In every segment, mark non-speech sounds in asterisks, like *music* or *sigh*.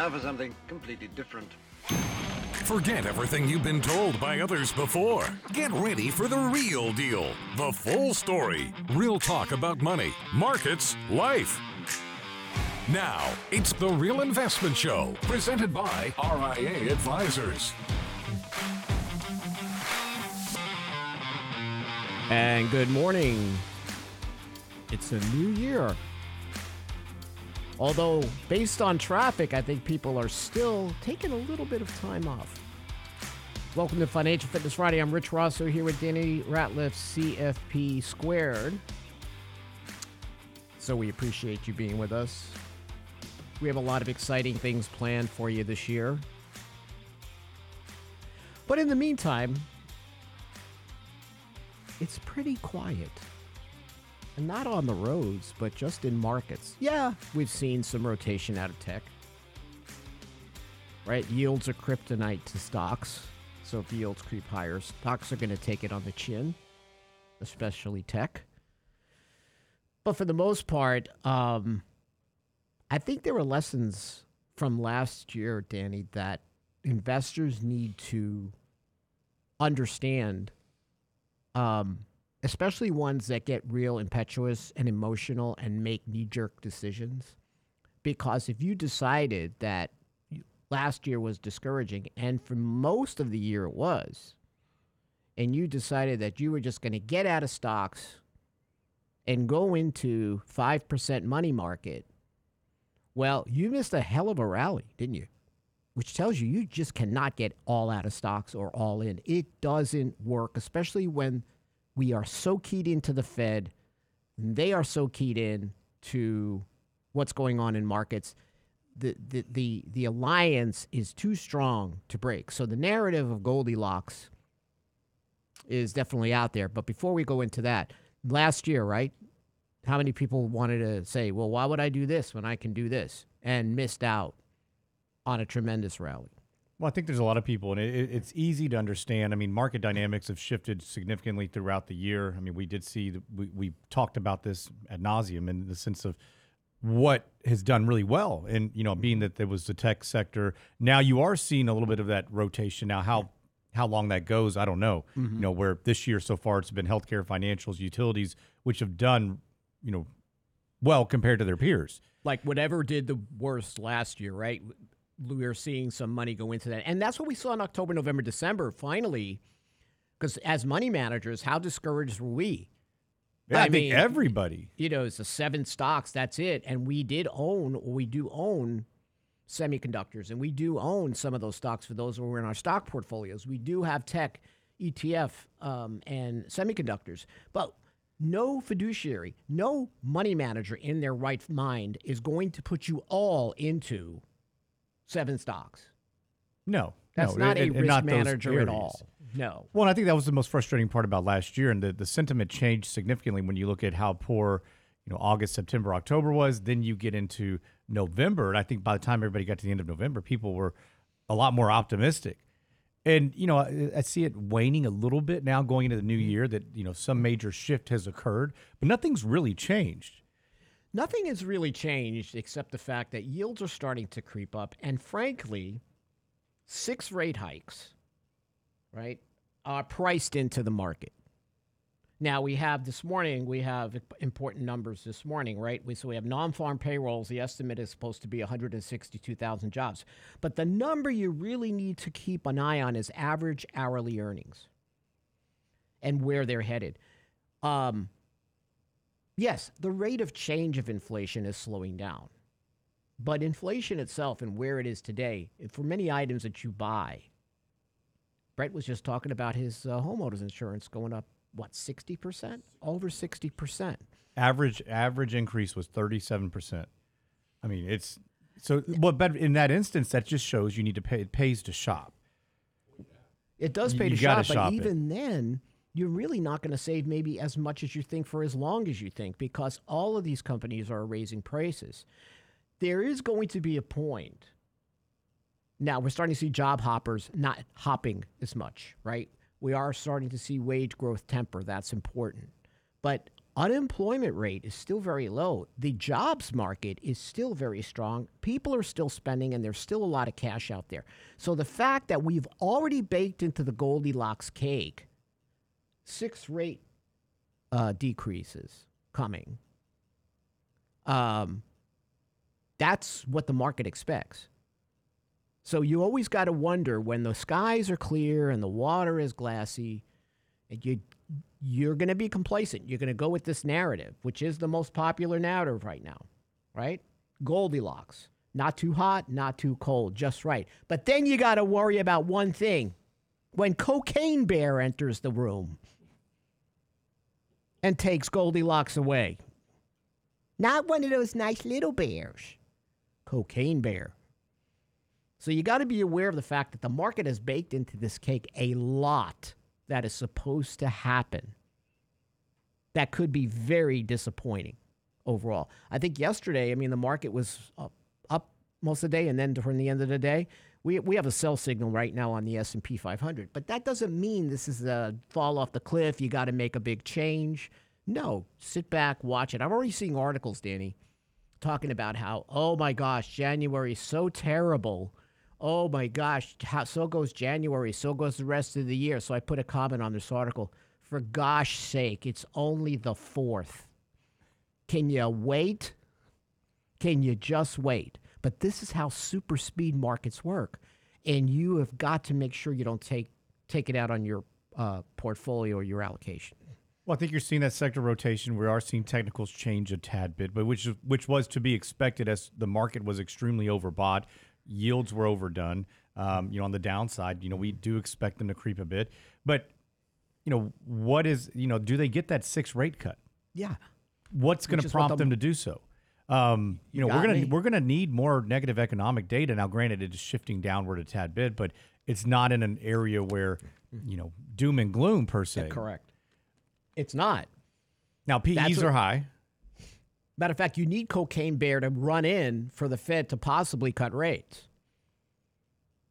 now for something completely different. Forget everything you've been told by others before. Get ready for the real deal, the full story. Real talk about money, markets, life. Now, it's the Real Investment Show, presented by RIA Advisors. And good morning. It's a new year. Although, based on traffic, I think people are still taking a little bit of time off. Welcome to Financial Fitness Friday. I'm Rich Rosso here with Danny Ratliff, CFP Squared. So we appreciate you being with us. We have a lot of exciting things planned for you this year. But in the meantime, it's pretty quiet. Not on the roads, but just in markets. Yeah, we've seen some rotation out of tech. Right? Yields are kryptonite to stocks. So if yields creep higher, stocks are going to take it on the chin, especially tech. But for the most part, um, I think there were lessons from last year, Danny, that investors need to understand um, especially ones that get real impetuous and emotional and make knee jerk decisions. Because if you decided that last year was discouraging, and for most of the year it was, and you decided that you were just going to get out of stocks and go into 5% money market, well, you missed a hell of a rally, didn't you? Which tells you you just cannot get all out of stocks or all in. It doesn't work, especially when we are so keyed into the Fed. They are so keyed in to what's going on in markets. The, the, the, the alliance is too strong to break. So the narrative of Goldilocks is definitely out there. But before we go into that, last year, right? How many people wanted to say, well, why would I do this when I can do this? And missed out on a tremendous rally. Well, I think there's a lot of people, and it, it's easy to understand. I mean, market dynamics have shifted significantly throughout the year. I mean, we did see, the, we, we talked about this ad nauseum in the sense of what has done really well. And, you know, being that there was the tech sector, now you are seeing a little bit of that rotation. Now, how how long that goes, I don't know. Mm-hmm. You know, where this year so far it's been healthcare, financials, utilities, which have done, you know, well compared to their peers. Like whatever did the worst last year, right? We are seeing some money go into that. And that's what we saw in October, November, December, finally. Because as money managers, how discouraged were we? Yeah, I, I mean, think everybody. You know, it's the seven stocks, that's it. And we did own, or we do own semiconductors, and we do own some of those stocks for those who are in our stock portfolios. We do have tech, ETF, um, and semiconductors. But no fiduciary, no money manager in their right mind is going to put you all into seven stocks. No, that's no, not a risk manager at all. No. Well, I think that was the most frustrating part about last year, and the, the sentiment changed significantly when you look at how poor, you know, August, September, October was. Then you get into November, and I think by the time everybody got to the end of November, people were a lot more optimistic. And you know, I, I see it waning a little bit now, going into the new mm-hmm. year. That you know, some major shift has occurred, but nothing's really changed. Nothing has really changed except the fact that yields are starting to creep up. And frankly, six rate hikes, right, are priced into the market. Now we have this morning, we have important numbers this morning, right? We, so we have non-farm payrolls. The estimate is supposed to be 162,000 jobs. But the number you really need to keep an eye on is average hourly earnings and where they're headed. Um, yes, the rate of change of inflation is slowing down. But inflation itself and where it is today, for many items that you buy, Brent was just talking about his uh, homeowners insurance going up, what, 60%? Over 60%. Average average increase was 37%. I mean, it's so well, but in that instance, that just shows you need to pay. It pays to shop. It does pay you, to you shop, but even then, you're really not going to save maybe as much as you think for as long as you think because all of these companies are raising prices. There is going to be a point. Now, we're starting to see job hoppers not hopping as much, right? We are starting to see wage growth temper. That's important. But unemployment rate is still very low. The jobs market is still very strong. People are still spending, and there's still a lot of cash out there. So the fact that we've already baked into the Goldilocks cake six rate uh, decreases coming, um, that's what the market expects. So you always got to wonder when the skies are clear and the water is glassy, and you you're going to be complacent. You're going to go with this narrative, which is the most popular narrative right now, right? Goldilocks. Not too hot, not too cold, just right. But then you got to worry about one thing. When Cocaine Bear enters the room and takes Goldilocks away. Not one of those nice little bears. Cocaine Bear. So you got to be aware of the fact that the market has baked into this cake a lot that is supposed to happen that could be very disappointing overall. I think yesterday, I mean, the market was up, up most of the day, and then toward the end of the day, we, we have a sell signal right now on the S&P 500. But that doesn't mean this is a fall off the cliff. You got to make a big change. No, sit back, watch it. I'm already seeing articles, Danny, talking about how, oh my gosh, January is so terrible oh my gosh, how, so goes January, so goes the rest of the year. So I put a comment on this article. For gosh sake, it's only the fourth. Can you wait? Can you just wait? But this is how super speed markets work. And you have got to make sure you don't take take it out on your uh, portfolio or your allocation. Well, I think you're seeing that sector rotation. We are seeing technicals change a tad bit, but which which was to be expected as the market was extremely overbought yields were overdone. Um, you know, on the downside, you know, we do expect them to creep a bit. But, you know, what is, you know, do they get that six rate cut? Yeah. What's going to prompt them to do so? Um, you, you know, we're gonna me. we're gonna need more negative economic data. Now, granted, it is shifting downward a tad bit, but it's not in an area where, you know, doom and gloom per se. Yeah, correct. It's not. Now, PEs what, are high. Matter of fact, you need Cocaine Bear to run in for the Fed to possibly cut rates.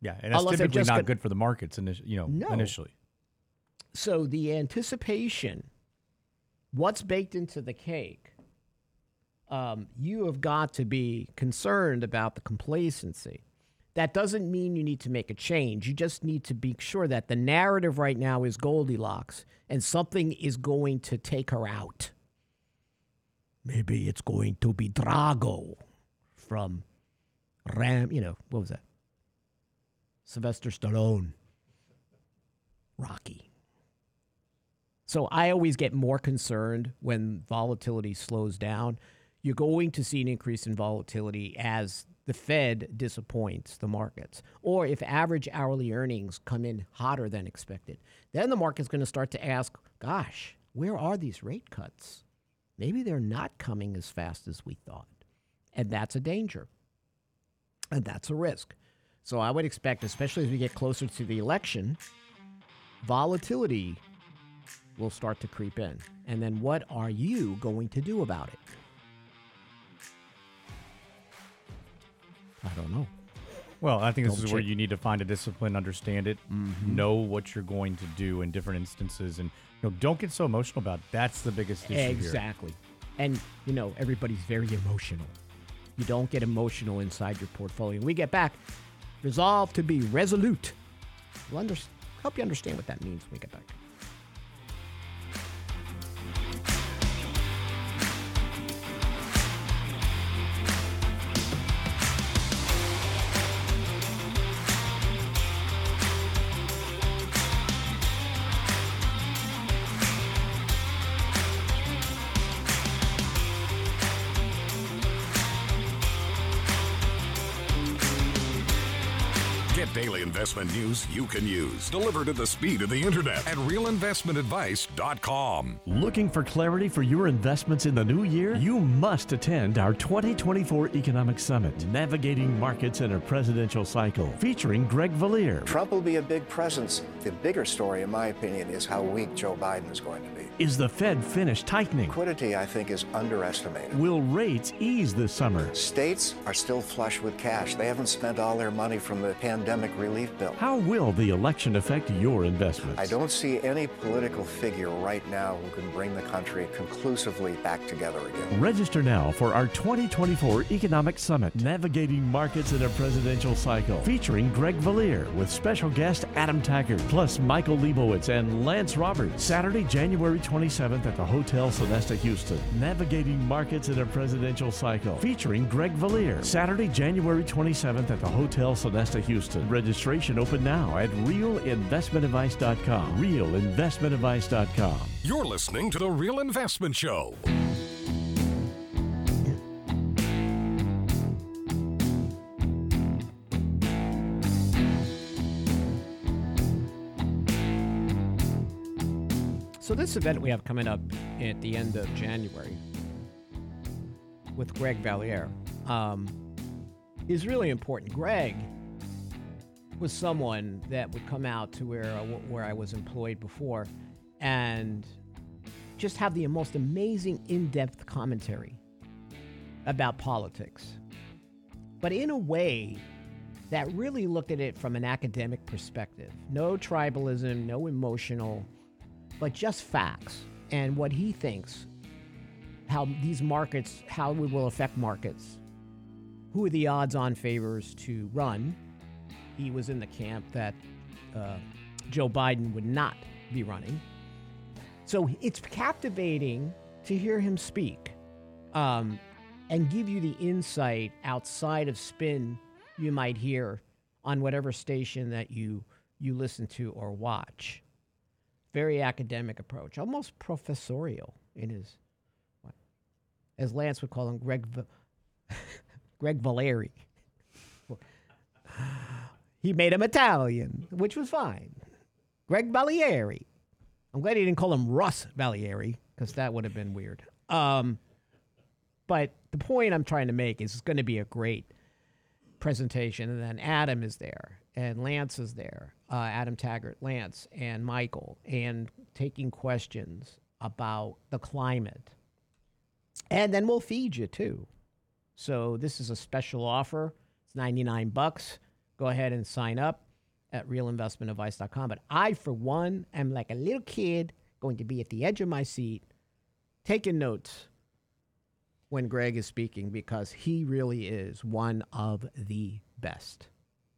Yeah, and that's Unless typically not good for the markets, you know, no. initially. So the anticipation, what's baked into the cake, um, you have got to be concerned about the complacency. That doesn't mean you need to make a change. You just need to be sure that the narrative right now is Goldilocks and something is going to take her out. Maybe it's going to be Drago from Ram, you know, what was that? Sylvester Stallone. Rocky. So I always get more concerned when volatility slows down. You're going to see an increase in volatility as the Fed disappoints the markets, or if average hourly earnings come in hotter than expected. Then the market's going to start to ask, gosh, where are these rate cuts? maybe they're not coming as fast as we thought. And that's a danger. And that's a risk. So I would expect, especially as we get closer to the election, volatility will start to creep in. And then what are you going to do about it? I don't know. Well, I think this don't is check. where you need to find a discipline, understand it, mm-hmm. know what you're going to do in different instances, and you know, don't get so emotional about it. That's the biggest issue Exactly. Here. And, you know, everybody's very emotional. You don't get emotional inside your portfolio. When we get back, resolve to be resolute. We'll under- help you understand what that means when we get back. Investment news you can use, delivered at the speed of the internet at realinvestmentadvice.com. Looking for clarity for your investments in the new year? You must attend our 2024 Economic Summit, Navigating Markets in a Presidential Cycle, featuring Greg Valliere. Trump will be a big presence. The bigger story, in my opinion, is how weak Joe Biden is going to be. Is the Fed finished tightening? Liquidity, I think, is underestimated. Will rates ease this summer? States are still flush with cash. They haven't spent all their money from the pandemic relief bill. How will the election affect your investments? I don't see any political figure right now who can bring the country conclusively back together again. Register now for our 2024 Economic Summit, Navigating Markets in a Presidential Cycle, featuring Greg Valliere with special guest Adam Taggart, plus Michael Lebowitz and Lance Roberts, Saturday, January 27th at the Hotel Sonesta Houston. Navigating Markets in a Presidential Cycle, featuring Greg Valliere, Saturday, January 27th at the Hotel Sonesta Houston. Registration open now at realinvestmentadvice.com. Realinvestmentadvice.com. You're listening to The Real Investment Show. This event we have coming up at the end of January with Greg Valliere um, is really important. Greg was someone that would come out to where where I was employed before and just have the most amazing in-depth commentary about politics, but in a way that really looked at it from an academic perspective. No tribalism, no emotional but just facts and what he thinks how these markets how it will affect markets who are the odds on favors to run. He was in the camp that uh, joe biden would not be running. So it's captivating to hear him speak um, and give you the insight outside of spin you might hear on whatever station that you you listen to or watch very academic approach, almost professorial in his, what, as Lance would call him, Greg, Va- *laughs* Greg Valeri. *sighs* he made him Italian, which was fine. Greg Valieri. I'm glad he didn't call him Russ Valieri because that would have been weird. Um, but the point I'm trying to make is it's going to be a great presentation, and then Adam is there, and Lance is there, uh, Adam Taggart, Lance, and Michael, and taking questions about the climate. And then we'll feed you too. So this is a special offer. It's 99 bucks. Go ahead and sign up at realinvestmentadvice.com. But I, for one, am like a little kid going to be at the edge of my seat taking notes when Greg is speaking because he really is one of the best.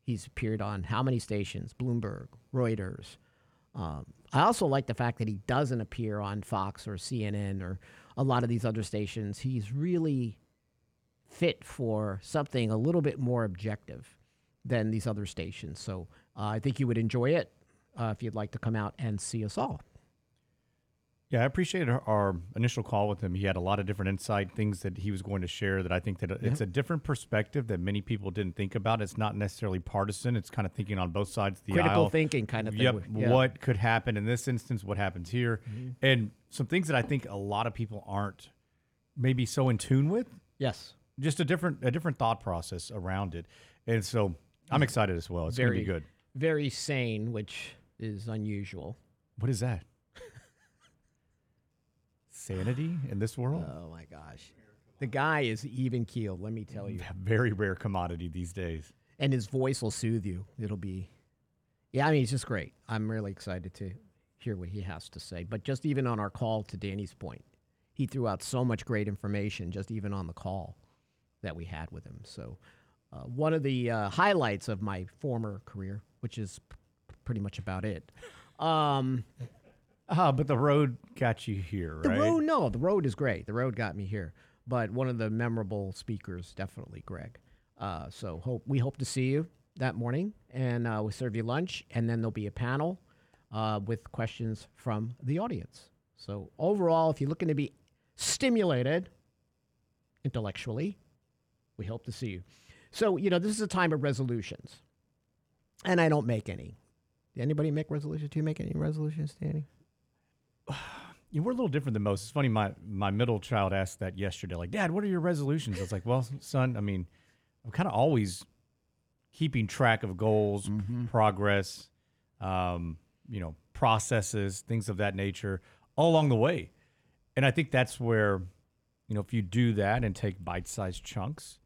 He's appeared on how many stations? Bloomberg, Reuters. Um, I also like the fact that he doesn't appear on Fox or CNN or a lot of these other stations. He's really fit for something a little bit more objective than these other stations. So uh, I think you would enjoy it uh, if you'd like to come out and see us all. Yeah, I appreciated our, initial call with him. He had a lot of different insight, things that he was going to share that I think that it's a different perspective that many people didn't think about. It's not necessarily partisan. It's kind of thinking on both sides of the Critical aisle. thinking kind of thing. Yep. Yeah. What could happen in this instance? What happens here? Mm-hmm. And some things that I think a lot of people aren't maybe so in tune with. Yes. Just a different a different thought process around it. And so I'm excited as well. It's going to be good. Very sane, which is unusual. What is that? In this world? Oh my gosh. The guy is even keeled, let me tell you. Very rare commodity these days. And his voice will soothe you. It'll be, yeah, I mean, it's just great. I'm really excited to hear what he has to say. But just even on our call, to Danny's point, he threw out so much great information just even on the call that we had with him. So, uh, one of the uh, highlights of my former career, which is p- pretty much about it. Um, Ah, but the road got you here, The road, no, the road is great. The road got me here, but one of the memorable speakers, definitely Greg. Uh, so hope we hope to see you that morning, and uh, we'll serve you lunch, and then there'll be a panel uh, with questions from the audience. So overall, if you're looking to be stimulated intellectually, we hope to see you. So you know this is a time of resolutions, and I don't make any. Did anybody make resolutions? Do you make any resolutions, Danny? *sighs* Yeah, we're a little different than most. It's funny. My my middle child asked that yesterday. Like, Dad, what are your resolutions? I was like, Well, *laughs* son, I mean, I'm kind of always keeping track of goals, progress, um, you know, processes, things of that nature. all along the way. And I think that's where, you know, if you do that and take bite sized chunks,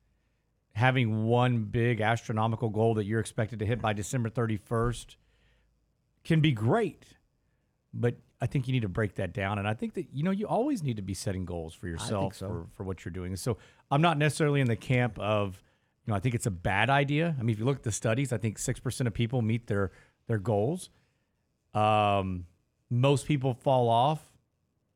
having one big astronomical goal that you're expected to hit by December 31st can be great. But I think you need to break that down. And I think that, you know, you always need to be setting goals for yourself so. for, for what you're doing. So I'm not necessarily in the camp of, you know, I think it's a bad idea. I mean, if you look at the studies, I think 6% of people meet their, their goals. Um, most people fall off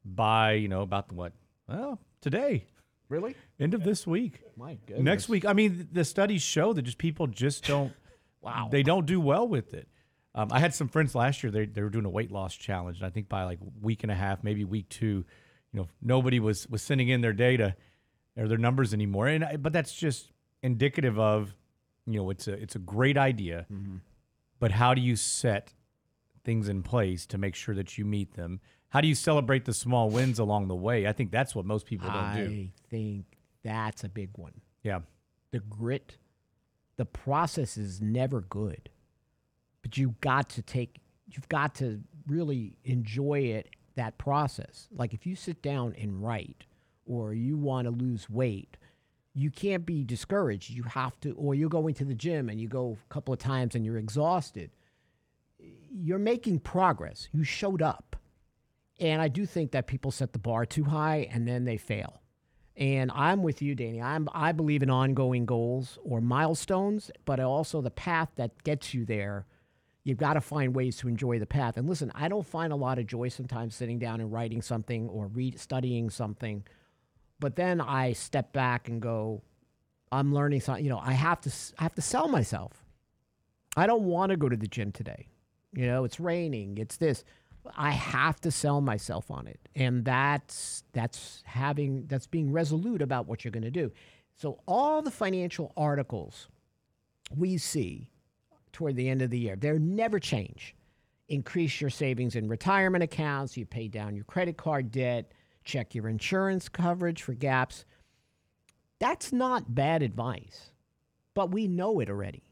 by, you know, about the what? Well, today, Really? end of this week. My goodness. Next week, I mean, the studies show that just people just don't. *laughs* Wow. They don't do well with it. Um, I had some friends last year. They they were doing a weight loss challenge, and I think by like week and a half, maybe week two, you know, nobody was was sending in their data or their numbers anymore. And I, but that's just indicative of, you know, it's a it's a great idea, but how do you set things in place to make sure that you meet them? How do you celebrate the small wins along the way? I think that's what most people don't do. I think that's a big one. Yeah. the grit, the process is never good. But you got to take you've got to really enjoy it that process. Like if you sit down and write or you want to lose weight, you can't be discouraged. You have to or you're going to the gym and you go a couple of times and you're exhausted. You're making progress. You showed up. And I do think that people set the bar too high and then they fail. And I'm with you, Danny. I'm I believe in ongoing goals or milestones, but also the path that gets you there. You've got to find ways to enjoy the path. And listen, I don't find a lot of joy sometimes sitting down and writing something or read studying something. But then I step back and go, I'm learning something. You know, I have to I have to sell myself. I don't want to go to the gym today. You know, it's raining. It's this. I have to sell myself on it, and that's that's having that's being resolute about what you're going to do. So all the financial articles we see toward the end of the year, they never change. Increase your savings in retirement accounts. You pay down your credit card debt. Check your insurance coverage for gaps. That's not bad advice, but we know it already.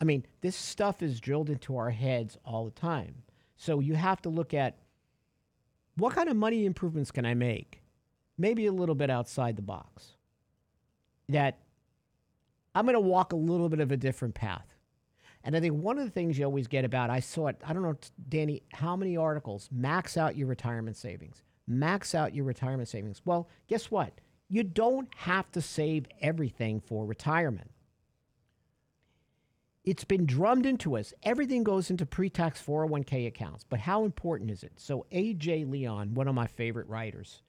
I mean, this stuff is drilled into our heads all the time. So you have to look at what kind of money improvements can I make? Maybe a little bit outside the box. That I'm going to walk a little bit of a different path. And I think one of the things you always get about, I saw it, I don't know, Danny, how many articles max out your retirement savings? Max out your retirement savings. Well, guess what? You don't have to save everything for retirement. It's been drummed into us. Everything goes into pre tax 401k accounts. But how important is it? So, A.J. Leon, one of my favorite writers,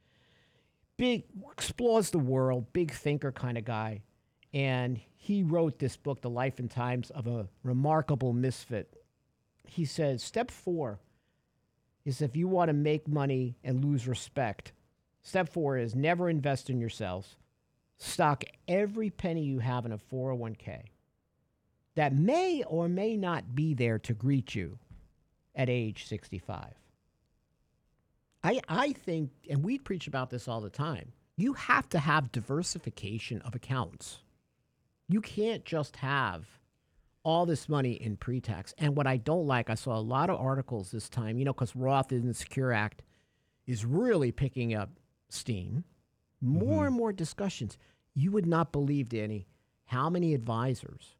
big, explores the world, big thinker kind of guy. And he wrote this book, The Life and Times of a Remarkable Misfit. He says, Step four is if you want to make money and lose respect, step four is never invest in yourselves. Stock every penny you have in a 401k that may or may not be there to greet you at age 65. I, I think, and we preach about this all the time, you have to have diversification of accounts. You can't just have all this money in pre tax. And what I don't like, I saw a lot of articles this time, you know, because Roth in the Secure Act is really picking up steam. Mm-hmm. More and more discussions. You would not believe, Danny, how many advisors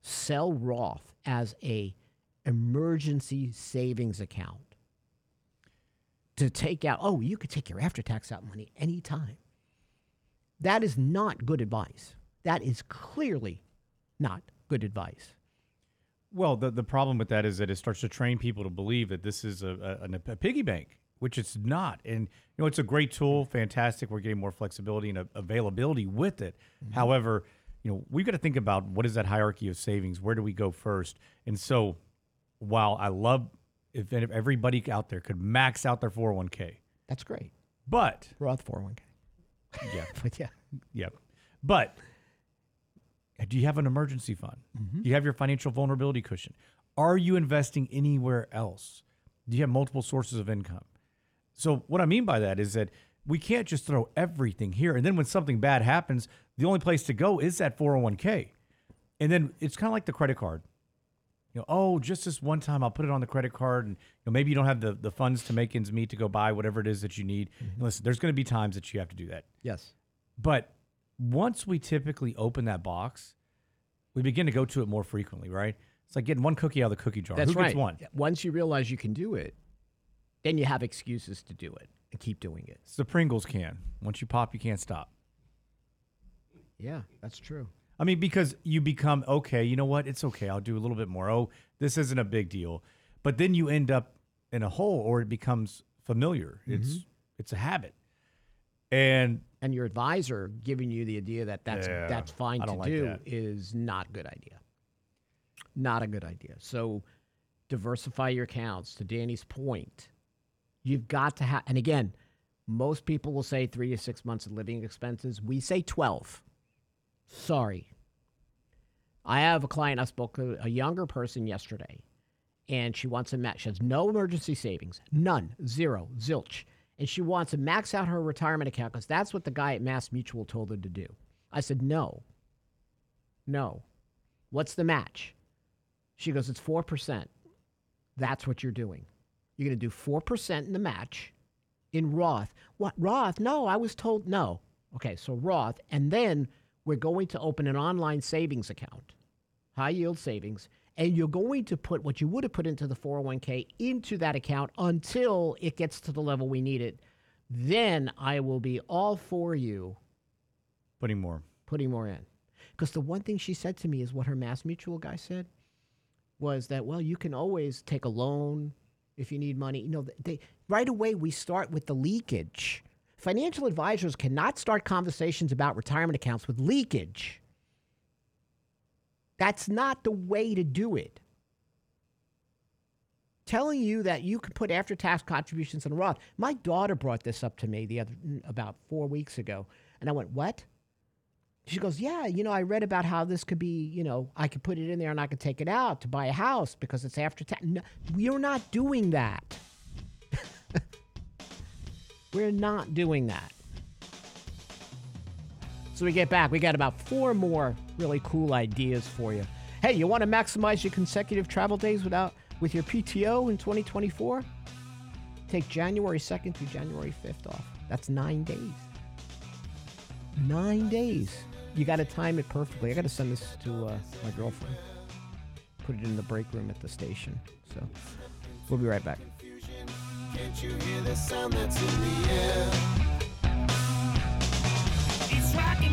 sell Roth as a emergency savings account to take out. Oh, you could take your after tax out money anytime. That is not good advice. That is clearly not good advice. Well, the the problem with that is that it starts to train people to believe that this is a, a, a piggy bank, which it's not. And you know, it's a great tool, fantastic. We're getting more flexibility and availability with it. Mm-hmm. However, you know, we've got to think about what is that hierarchy of savings? Where do we go first? And so, while I love if, if everybody out there could max out their 401k, That's great. but Roth 401k. yeah, *laughs* But yeah, Yep. But do you have an emergency fund? Do you have your financial vulnerability cushion? Are you investing anywhere else? Do you have multiple sources of income? So, what I mean by that is that we can't just throw everything here. And then when something bad happens, the only place to go is that 401k. And then it's kind of like the credit card. you know, oh, just this one time, I'll put it on the credit card, and you know, maybe you don't have the, the funds to make ends meet to go buy whatever it is that you need. Mm-hmm. Listen, there's going to be times that you have to do that. Yes. But once we typically open that box, we begin to go to it more frequently, right? It's like getting one cookie out of the cookie jar. That's Who right. gets one? Once you realize you can do it, then you have excuses to do it and keep doing it. It's the Pringles can. Once you pop, you can't stop. Yeah, that's true. I mean, because you become okay. You know what? It's okay. I'll do a little bit more. Oh, this isn't a big deal. But then you end up in a hole, or it becomes familiar. It's mm-hmm. it's a habit, and And your advisor giving you the idea that that's Yeah, that's fine to like do that. is not a good idea. Not a good idea. So diversify your accounts. To Danny's point, you've got to have. And again, most people will say three to six months of living expenses. We say twelve. Sorry. I have a client. I spoke to a younger person yesterday, and she wants to match. She has no emergency savings, none, zero, zilch, and she wants to max out her retirement account because that's what the guy at Mass Mutual told her to do. I said no, no. What's the match? She goes, it's four percent. That's what you're doing. You're going to do four percent in the match in Roth. What Roth? No, I was told no. Okay, so Roth, and then we're going to open an online savings account, high yield savings, and you're going to put what you would have put into the 401k into that account until it gets to the level we need it. Then I will be all for you putting more. putting more in. Because the one thing she said to me is what her Mass Mutual guy said was that, well, you can always take a loan if you need money. You know, they right away we start with the leakage. Financial advisors cannot start conversations about retirement accounts with leakage. That's not the way to do it. Telling you that you can put after tax contributions in a Roth. My daughter brought this up to me the other mm, about four weeks ago. And I went, What? She goes, Yeah, you know, I read about how this could be, you know, I could put it in there and I could take it out to buy a house because it's after tax. No, we're not doing that. *laughs* we're not doing that. So we get back. We got about four more really cool ideas for you. Hey, you want to maximize your consecutive travel days without with your PTO in 2024? Take January 2nd through January 5th off. That's nine days. Nine days. You got to time it perfectly. I got to send this to uh, my girlfriend. Put it in the break room at the station. So we'll be right back.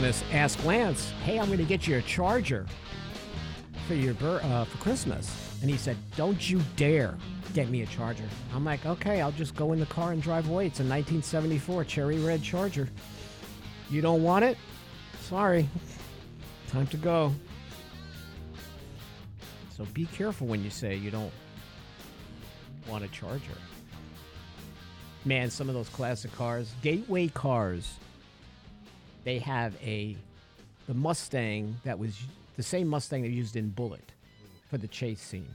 going to ask Lance, "Hey, I'm going to get you a charger for your uh, for Christmas," and he said, "Don't you dare get me a charger." I'm like, "Okay, I'll just go in the car and drive away. It's a 1974 cherry red Charger. You don't want it? Sorry, time to go." So be careful when you say you don't want a charger. Man, some of those classic cars, gateway cars they have a the Mustang that was the same Mustang they used in Bullitt for the chase scene.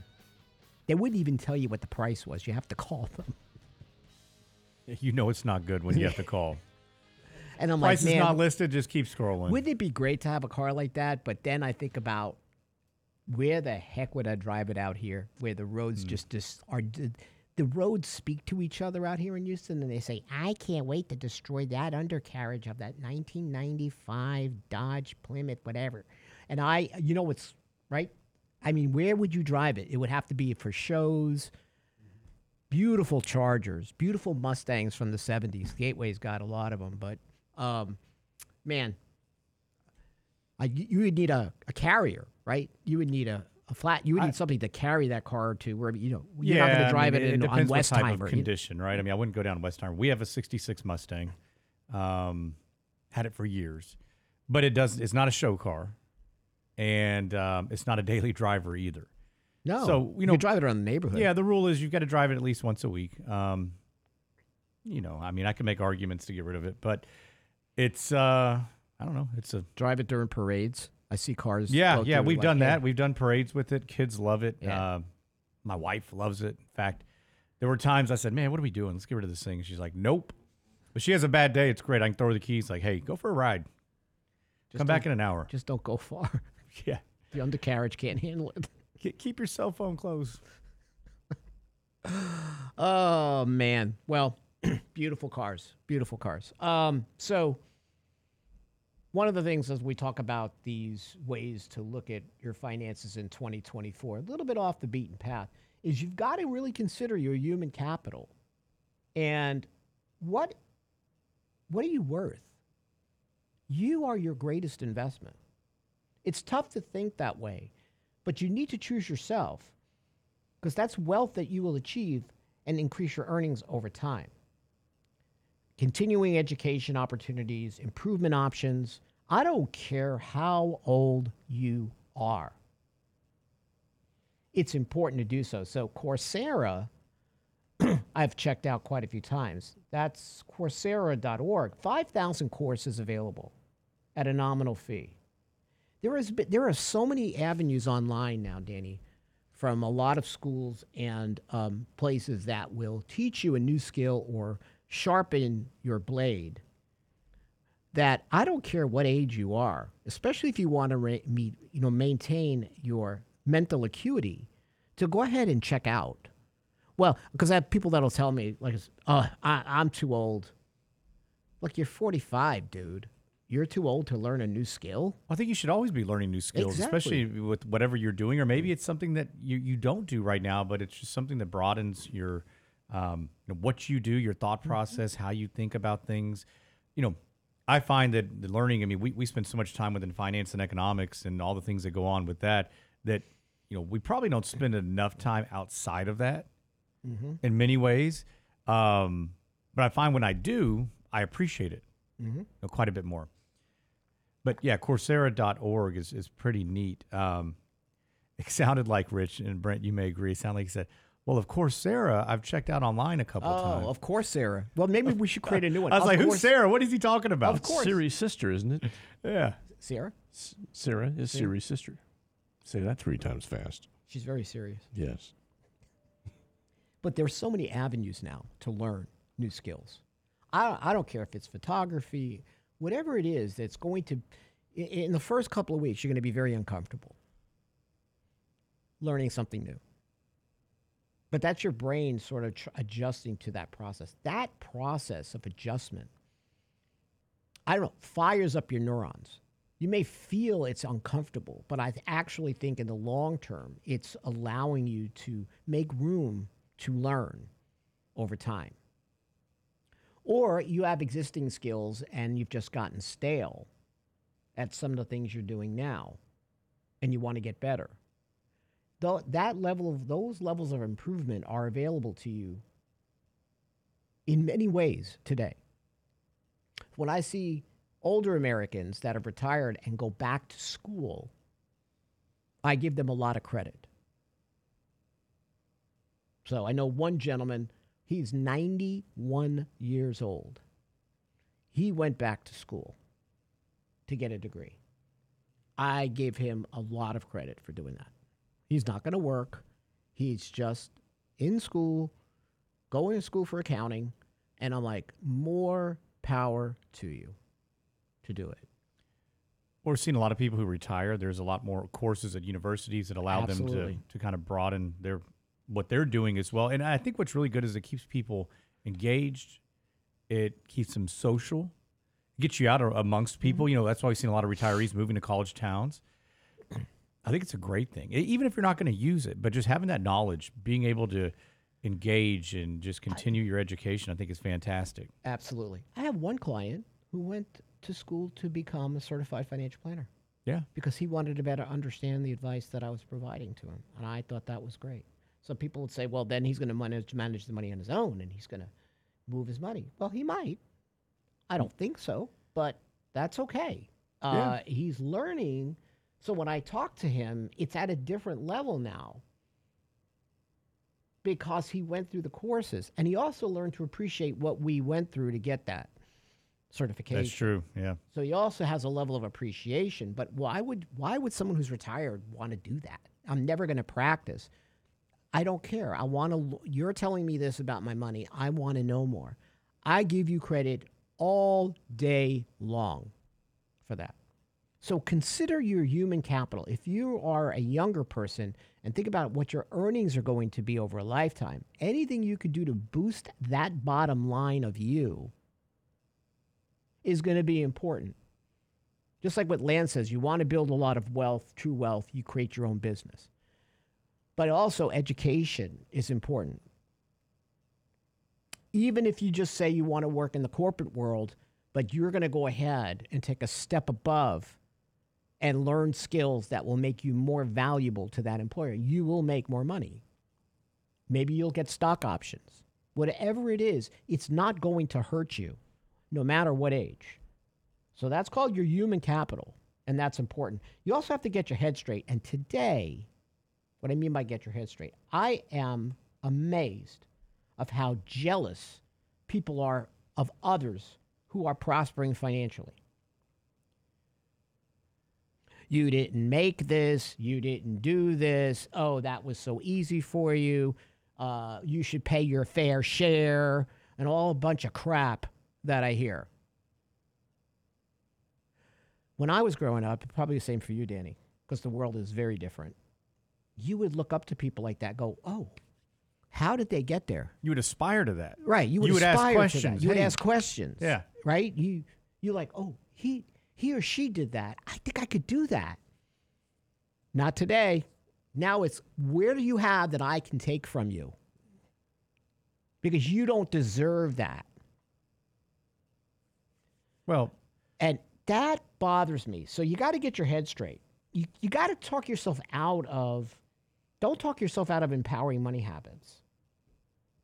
They wouldn't even tell you what the price was. You have to call them. *laughs* You know it's not good when you have to call. *laughs* And I'm Price like, is not listed. Just keep scrolling. wouldn't it be great to have a car like that? But then I think about where the heck would I drive it out here, where the roads Hmm. just dis- are. The, roads speak to each other out here in Houston, and they say, "I can't wait to destroy that undercarriage of that 1995 Dodge Plymouth, whatever." And I, you know, what's right. I mean, where would you drive it? It would have to be for shows. Beautiful Chargers, beautiful Mustangs from the 70s. Gateway's got a lot of them, but um, man, I, you would need a, a carrier, right? You would need a, a flat. You would I- need something to carry that car to where you know you're not going to drive mean, it, in, on what type of you know? condition, right? I mean, I wouldn't go down West Westheimer. We have a '66 Mustang, um, had it for years, but it does. It's not a show car, and um, it's not a daily driver either. No, So, you you know- can drive it around the neighborhood. Yeah, the rule is you've got to drive it at least once a week. Um, you know, I mean, I can make arguments to get rid of it, but it's uh, I don't know. It's a drive it during parades. I see cars. yeah, yeah. We've like, done that. We've done parades with it. Kids love it. Yeah. Uh, my wife loves it. In fact, there were times I said, "Man, what are we doing? Let's get rid of this thing." And she's like, "Nope." But she has a bad day. It's great. I can throw her the keys. Like, hey, go for a ride. Just Come back in an hour. Just don't go far. *laughs* Yeah. the undercarriage can't handle it. Keep your cell phone close. Oh man. Well, *clears throat* beautiful cars. Beautiful cars. Um, so one of the things as we talk about these ways to look at your finances in 2024, a little bit off the beaten path, is you've got to really consider your human capital. And what what are you worth? You are your greatest investment. It's tough to think that way, but you need to choose yourself because that's wealth that you will achieve and increase your earnings over time. Continuing education opportunities, improvement options. I don't care how old you are. It's important to do so. So, Coursera, *clears throat* I've checked out quite a few times. That's Coursera.org. 5,000 courses available at a nominal fee. There, is, there are so many avenues online now, Danny, from a lot of schools and um, places that will teach you a new skill or sharpen your blade. That I don't care what age you are, especially if you want to re- meet, you know, maintain your mental acuity, to go ahead and check out. Well, because I have people that'll tell me, like, "Oh, I, I'm too old." Look, you're 45, dude. You're too old to learn a new skill. I think you should always be learning new skills, Exactly. especially with whatever you're doing, or maybe it's something that you, you don't do right now, but it's just something that broadens your um, you know, what you do, your thought Mm-hmm. process, how you think about things. You know, I find that the learning. I mean, we we spend so much time within finance and economics and all the things that go on with that that you know we probably don't spend enough time outside of that in many ways. Um, but I find when I do, I appreciate it you know, quite a bit more. But yeah, Coursera.org is, is pretty neat. Um, *laughs* it sounded like Rich and Brent, you may agree. It sounded like he said, Well, of course, Sarah. I've checked out online a couple oh, times. Oh, of course, Sarah. Well, maybe we should create a new *laughs* one. I was Of like, Who's Sarah? What is he talking about? Of course. Siri's sister, isn't it? Yeah. Sarah. Sarah is Siri's sister. Say that three times fast. She's very serious. Yes. But there's so many avenues now to learn new skills. I, I don't care if it's photography, whatever it is that's going to, i- in the first couple of weeks, you're going to be very uncomfortable learning something new. But that's your brain sort of tr- adjusting to that process. That process of adjustment, I don't know, fires up your neurons. You may feel it's uncomfortable, but I actually think in the long term, it's allowing you to make room to learn over time. Or you have existing skills and you've just gotten stale at some of the things you're doing now and you want to get better. Though that level of those levels of improvement are available to you in many ways today. When I see older Americans that have retired and go back to school, I give them a lot of credit. So I know one gentleman, he's 91 years old. He went back to school to get a degree. I gave him a lot of credit for doing that. He's not going to work. He's just in school, going to school for accounting. And I'm like, more power to you to do it. We're seeing a lot of people who retire. There's a lot more courses at universities that allow them to, to kind of broaden their what they're doing as well. And I think what's really good is it keeps people engaged. It keeps them social. It gets you out amongst people. Mm-hmm. You know, that's why we've seen a lot of retirees moving to college towns. I think it's a great thing, even if you're not going to use it. But just having that knowledge, being able to engage and just continue your education, I think is fantastic. Absolutely. I have one client who went to school to become a certified financial planner. Yeah. because he wanted to better understand the advice that I was providing to him. And I thought that was great. Some people would say, well, then he's going to manage, manage the money on his own and he's going to move his money. Well, he might. I don't think so, but that's okay. Uh, He's learning. So when I talk to him, it's at a different level now because he went through the courses and he also learned to appreciate what we went through to get that certification. That's true. Yeah. So he also has a level of appreciation. But why would why would someone who's retired want to do that? I'm never going to practice. I don't care. I want to. You're telling me this about my money. I want to know more. I give you credit all day long for that. So consider your human capital. If you are a younger person and think about what your earnings are going to be over a lifetime, anything you could do to boost that bottom line of you is going to be important. Just like what Lance says, you want to build a lot of wealth, true wealth, you create your own business. But also, education is important. Even if you just say you want to work in the corporate world, but you're going to go ahead and take a step above and learn skills that will make you more valuable to that employer, you will make more money. Maybe you'll get stock options. Whatever it is, it's not going to hurt you no matter what age. So that's called your human capital, and that's important. You also have to get your head straight. And today, what I mean by get your head straight, I am amazed of how jealous people are of others who are prospering financially. You didn't make this. You didn't do this. Oh, that was so easy for you. Uh, you should pay your fair share, and all a bunch of crap that I hear. When I was growing up, probably the same for you, Danny, because the world is very different. You would look up to people like that, go, "Oh, how did they get there?" You would aspire to that. Right. You would, You would ask aspire to that. questions. You would ask questions. Yeah. Right. You you like, oh, he he or she did that. I think I could do that. Not today. Now it's where do you have that I can take from you? Because you don't deserve that. Well, And that bothers me. So you got to get your head straight. You, you got to talk yourself out of, don't talk yourself out of empowering money habits.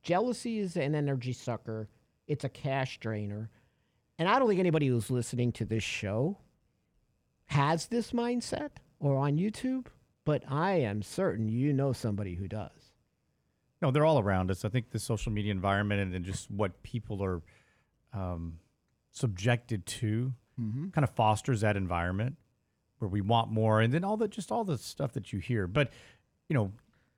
Jealousy is an energy sucker, it's a cash drainer. And I don't think anybody who's listening to this show has this mindset or on YouTube, but I am certain you know somebody who does. No, they're all around us. I think the social media environment and then just what people are um, subjected to kind of fosters that environment where we want more, and then all the just all the stuff that you hear. But you know,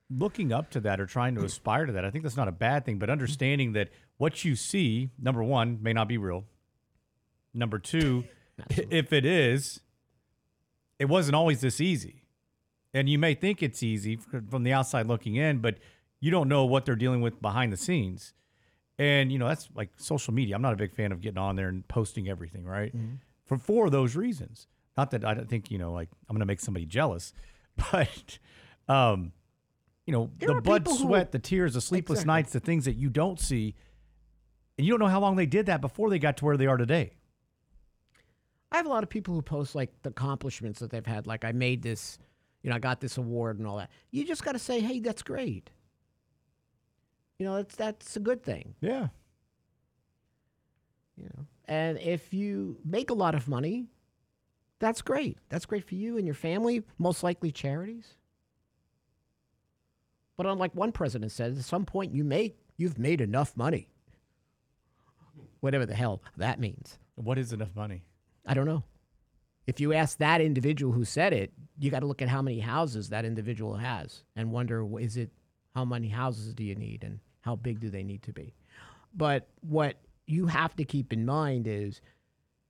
looking up to that or trying to aspire to that, I think that's not a bad thing. But understanding that what you see, number one, may not be real. Number two, *laughs* if it is, it wasn't always this easy. And you may think it's easy from the outside looking in, but you don't know what they're dealing with behind the scenes. And you know that's like social media. I'm not a big fan of getting on there and posting everything, right? For four of those reasons. Not that I don't think you know, like I'm going to make somebody jealous, *laughs* but um, you know, There the blood, people who- sweat, the tears, the sleepless Exactly. nights, the things that you don't see, and you don't know how long they did that before they got to where they are today. I have a lot of people who post like the accomplishments that they've had, like I made this, you know, I got this award and all that. You just got to say, hey, that's great. You know, that's that's a good thing. Yeah. You know, and if you make a lot of money, that's great. That's great for you and your family. Most likely charities. But unlike one president said, at some point you make you've made enough money. Whatever the hell that means. What is enough money? I don't know. If you ask that individual who said it, you got to look at how many houses that individual has and wonder is it how many houses do you need and how big do they need to be. But what you have to keep in mind is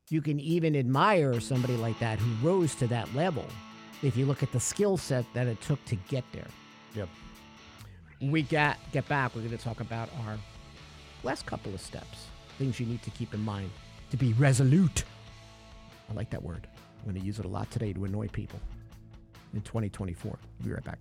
you can even admire somebody like that who rose to that level if you look at the skill set that it took to get there. Yep. We get get back, we're going to talk about our last couple of steps, things you need to keep in mind to be resolute. I like that word. I'm going to use it a lot today to annoy people in 2024. We'll be right back.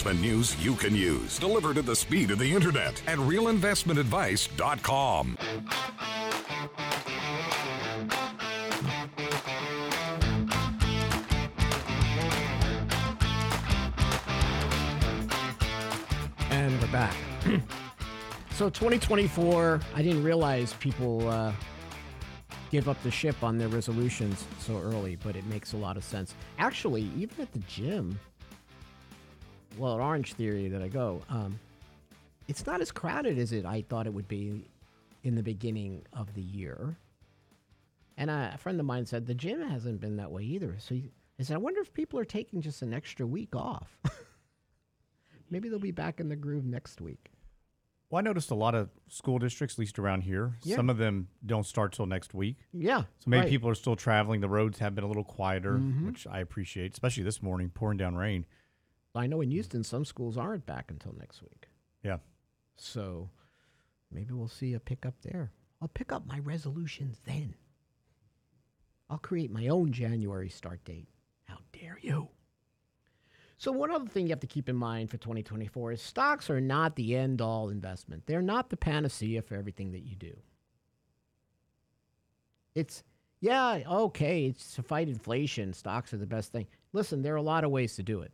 Investment news you can use, delivered at the speed of the internet at realinvestmentadvice.com. And we're back. *clears throat* so 2024, I didn't realize people uh, give up the ship on their resolutions so early, but it makes a lot of sense. Actually, even at the gym, well, at Orangetheory that I go, um, it's not as crowded as it I thought it would be in the beginning of the year. And a friend of mine said the gym hasn't been that way either. So he, I said, I wonder if people are taking just an extra week off. *laughs* Maybe they'll be back in the groove next week. Well, I noticed a lot of school districts, at least around here, Yeah. some of them don't start till next week. Yeah. So maybe right. Mm-hmm. people are still traveling. The roads have been a little quieter, which I appreciate, especially this morning, pouring down rain. I know in Houston, some schools aren't back until next week. Yeah. So maybe we'll see a pickup there. I'll pick up my resolutions then. I'll create my own January start date. How dare you? So, one other thing you have to keep in mind for 2024 is stocks are not the end all investment. They're not the panacea for everything that you do. It's, yeah, okay, it's to fight inflation. Stocks are the best thing. Listen, there are a lot of ways to do it.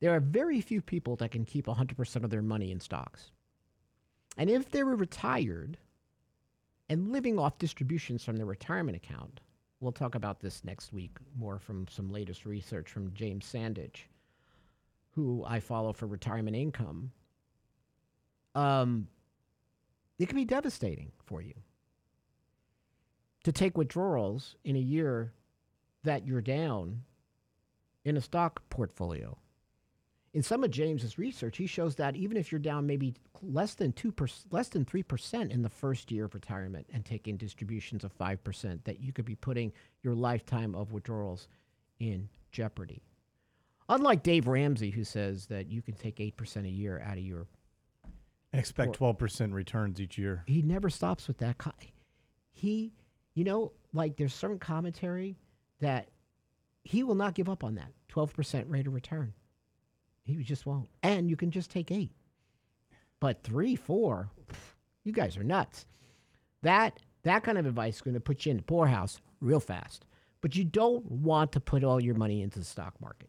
There are very few people that can keep 100% of their money in stocks. And if they were retired and living off distributions from their retirement account, we'll talk about this next week more from some latest research from James Sandage, who I follow for retirement income. Um, it can be devastating for you to take withdrawals in a year that you're down in a stock portfolio. In some of James's research, he shows that even if you're down maybe less than two percent, less than three percent in the first year of retirement and taking distributions of five percent, that you could be putting your lifetime of withdrawals in jeopardy. Unlike Dave Ramsey, who says that you can take eight percent a year out of your, And expect 12% returns each year. he never stops with that. He, you know, like there's certain commentary that he will not give up on that twelve percent rate of return. He just won't. And you can just take eight. But three, four, you guys are nuts. That that kind of advice is going to put you in the poorhouse real fast. But you don't want to put all your money into the stock market.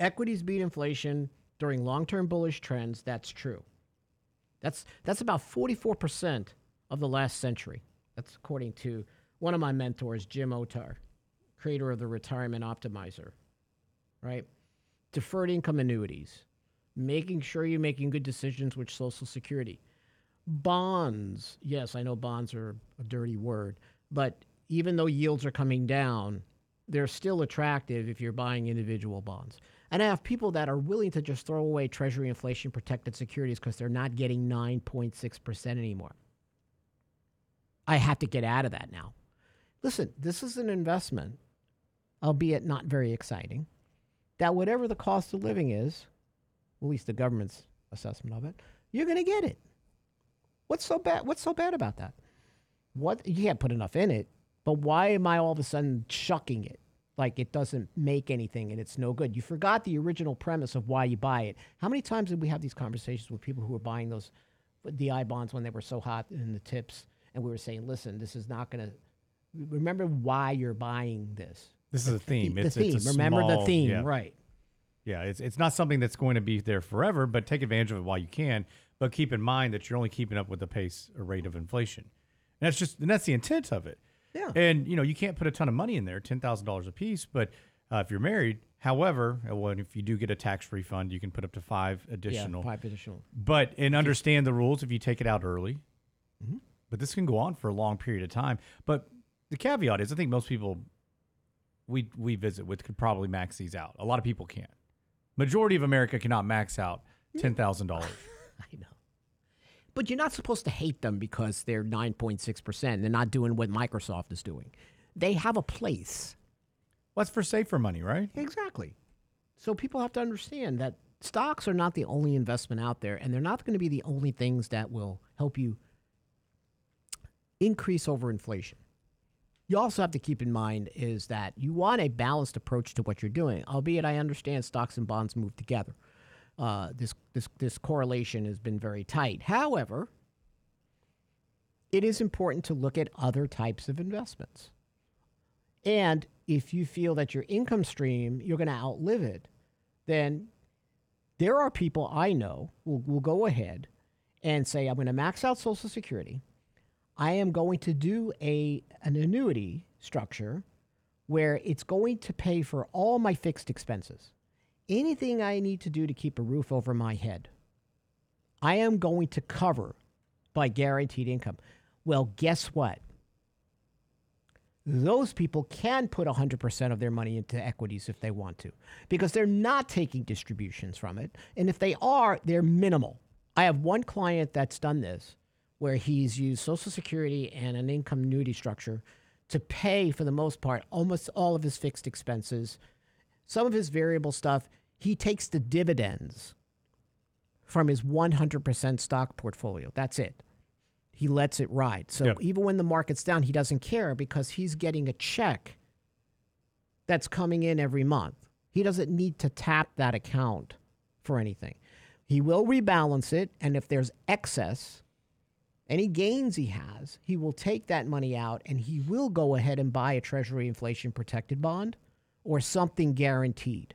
Equities beat inflation during long-term bullish trends. That's true. That's that's about 44% of the last century. That's according to one of my mentors, Jim Otar, creator of the Retirement Optimizer. Right? Deferred income annuities, making sure you're making good decisions with Social Security. Bonds, yes, I know bonds are a dirty word, but even though yields are coming down, they're still attractive if you're buying individual bonds. And I have people that are willing to just throw away Treasury inflation protected securities because they're not getting 9.6% anymore. I have to get out of that now. Listen, this is an investment, albeit not very exciting that whatever the cost of living is, at least the government's assessment of it, you're going to get it. What's so bad? What's so bad about that? What you can't put enough in it, but why am I all of a sudden chucking it like it doesn't make anything and it's no good? You forgot the original premise of why you buy it. How many times did we have these conversations with people who were buying those DI bonds when they were so hot in the TIPS, and we were saying, "Listen, this is not going to." Remember why you're buying this. This is a theme. The It's, theme. It's a Remember the theme, yeah. right? Yeah, it's it's not something that's going to be there forever, but take advantage of it while you can. But keep in mind that you're only keeping up with the pace or rate of inflation. And that's just and that's the intent of it. Yeah. And you know, you can't put a ton of money in there, ten thousand dollars a piece. But uh, if you're married, however, uh, well, if you do get a tax refund, you can put up to five additional. Yeah, five additional. But and understand the rules if you take it out early. But this can go on for a long period of time. But the caveat is, I think most people we we visit with could probably max these out. A lot of people can't. Majority of America cannot max out ten thousand dollars. *laughs* I know. But you're not supposed to hate them because they're 9.6%. They're not doing what Microsoft is doing. They have a place. What's for safer money, right? Exactly. So people have to understand that stocks are not the only investment out there, and they're not going to be the only things that will help you increase over inflation. You also have to keep in mind is that you want a balanced approach to what you're doing. Albeit, I understand stocks and bonds move together. Uh, this this this correlation has been very tight. However, it is important to look at other types of investments. And if you feel that your income stream you're going to outlive it, then there are people I know will will go ahead and say, I'm going to max out Social Security. I am going to do a an annuity structure where it's going to pay for all my fixed expenses. Anything I need to do to keep a roof over my head, I am going to cover by guaranteed income. Well, guess what? Those people can put 100% of their money into equities if they want to because they're not taking distributions from it. And if they are, they're minimal. I have one client that's done this where he's used Social Security and an income annuity structure to pay, for the most part, almost all of his fixed expenses. Some of his variable stuff, he takes the dividends from his 100% stock portfolio. That's it. He lets it ride. So Yep. even when the market's down, he doesn't care because he's getting a check that's coming in every month. He doesn't need to tap that account for anything. He will rebalance it, and if there's excess, any gains he has, he will take that money out and he will go ahead and buy a Treasury inflation protected bond or something guaranteed.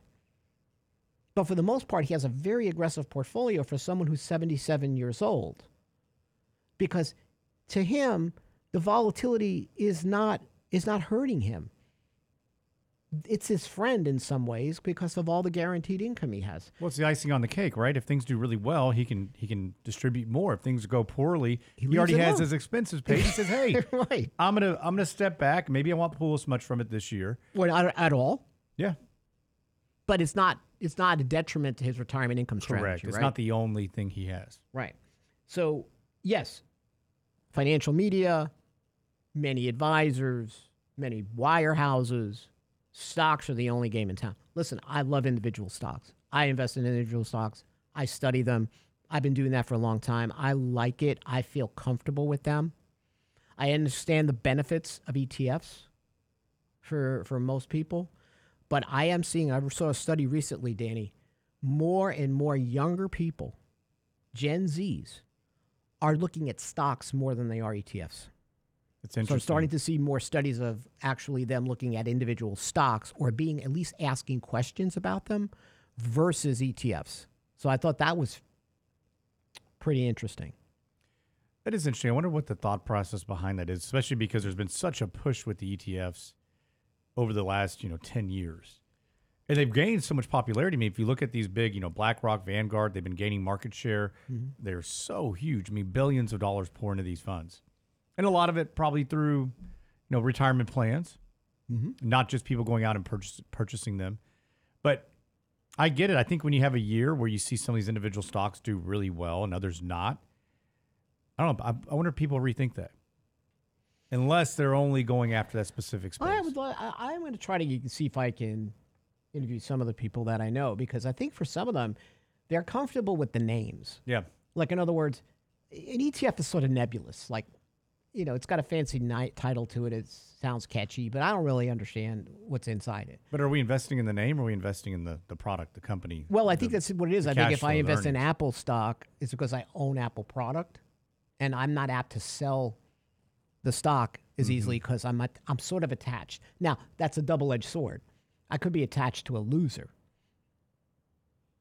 But for the most part, he has a very aggressive portfolio for someone who's 77 years old. Because to him, the volatility is not is not hurting him. It's his friend in some ways because of all the guaranteed income he has. Well, it's the icing on the cake, right? If things do really well, he can he can distribute more. If things go poorly, he, leaves already has alone. his expenses paid. He says, "Hey, *laughs* right. I'm gonna I'm gonna step back. Maybe I won't pull as much from it this year." Well, not at all. Yeah, But it's not it's not a detriment to his retirement income strategy. correct. It's right? not the only thing he has. Right. So, yes, financial media, many advisors, many wirehouses, stocks are the only game in town. Listen, I love individual stocks. I invest in individual stocks. I study them. I've been doing that for a long time. I like it. I feel comfortable with them. I understand the benefits of ETFs for for most people, but I am seeing I saw a study recently, Danny, more and more younger people Gen Zs are looking at stocks more than they are ETFs. It's So. I'm starting to see more studies of actually them looking at individual stocks or being at least asking questions about them versus ETFs. So I thought that was pretty interesting. That is interesting. I wonder what the thought process behind that is, especially because there's been such a push with the ETFs over the last, you know, 10 years. And they've gained so much popularity. I mean, if you look at these big, you know, BlackRock, Vanguard, they've been gaining market share. Mm-hmm. They're so huge. I mean, billions of dollars pour into these funds. And a lot of it probably through, you know, retirement plans, mm-hmm. not just people going out and purchase, purchasing them. But I get it. I think when you have a year where you see some of these individual stocks do really well and others not, I don't know. I, I wonder if people rethink that, unless they're only going after that specific space. I would. I'm going to try to see if I can interview some of the people that I know because I think for some of them, they're comfortable with the names. yeah, Like in other words, an ETF is sort of nebulous. Like, you know, it's got a fancy ni- title to it. It sounds catchy, but I don't really understand what's inside it. but are we investing in the name or are we investing in the, the product, the company? Well, I the- think that's what it is. I think if I flow, the invest in? Apple stock, it's because I own Apple product, and I'm not apt to sell the stock as Mm-hmm. easily because I'm at, I'm sort of attached. Now that's a double edged sword. I could be attached to a loser.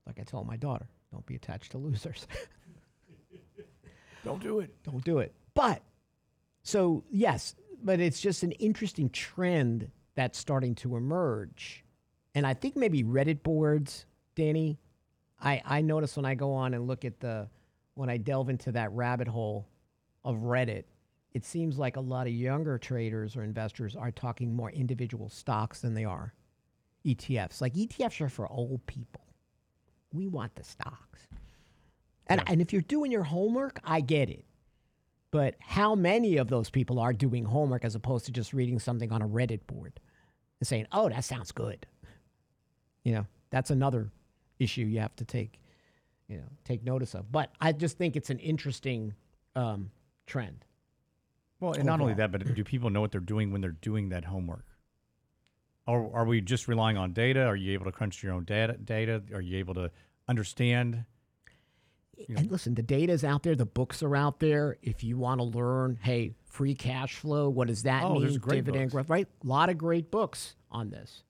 Like I told my daughter, don't be attached to losers. *laughs* Don't do it. don't do it. But so yes, but it's just an interesting trend that's starting to emerge. And I think maybe Reddit boards, Danny, I, I notice when I go on and look at the when I delve into that rabbit hole of Reddit, it seems like a lot of younger traders or investors are talking more individual stocks than they are ETFs. Like ETFs are for old people. We want the stocks. And, and if you're doing your homework, I get it. But how many of those people are doing homework as opposed to just reading something on a Reddit board and saying, oh, that sounds good? You know, that's another issue you have to take, you know, take notice of. But I just think it's an interesting um, trend. Well, and not only that, but do people know what they're doing when they're doing that homework? Or are we just relying on data? Are you able to crunch your own data? Data? Are you able to understand? And listen, the data is out there, the books are out there. If you want to learn, hey, free cash flow, what does that Oh, mean? Dividend books. growth, right? A lot of great books on this.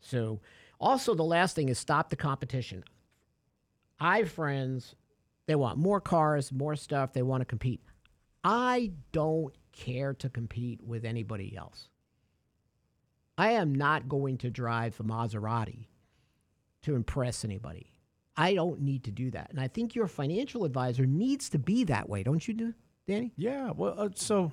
So, also the last thing is stop the competition. I have friends, they want more cars, more stuff, they want to compete. I don't care to compete with anybody else. I am not going to drive a Maserati to impress anybody. I don't need to do that. And I think your financial advisor needs to be that way, don't you do, Danny? Yeah. Well, uh, so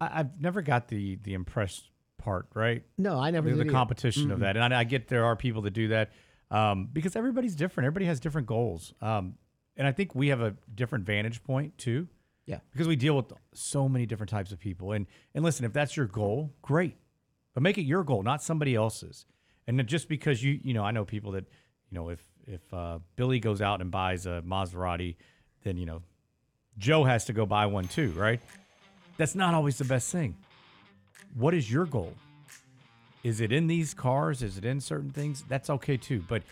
I, I've never got the the impressed part, right? No, I never the, did the competition of that. And I, I get there are people that do that um, because everybody's different. Everybody has different goals. Um, and I think we have a different vantage point too. Yeah. Because we deal with so many different types of people. And and listen, if that's your goal, great. But make it your goal, not somebody else's. And just because you you know, I know people that, you know, if if uh, Billy goes out and buys a Maserati, then you know, Joe has to go buy one too, right? That's not always the best thing. What is your goal? Is it in these cars? Is it in certain things? That's okay too. But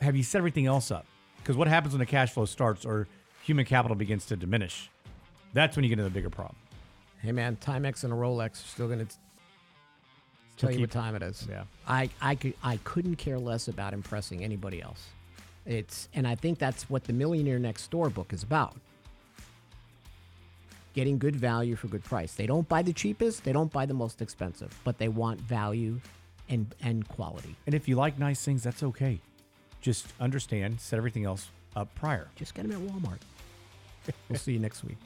have you set everything else up? Because what happens when the cash flow starts or human capital begins to diminish? That's when you get into the bigger problem. Hey man, Timex and a Rolex are still gonna t- tell you what time it is. Yeah. I I could I couldn't care less about impressing anybody else. It's and I think that's what the Millionaire Next Door book is about. Getting good value for good price. They don't buy the cheapest, they don't buy the most expensive, but they want value and and quality. And if you like nice things, that's okay. Just understand, set everything else up prior. Just get them at Walmart. we'll see you next week.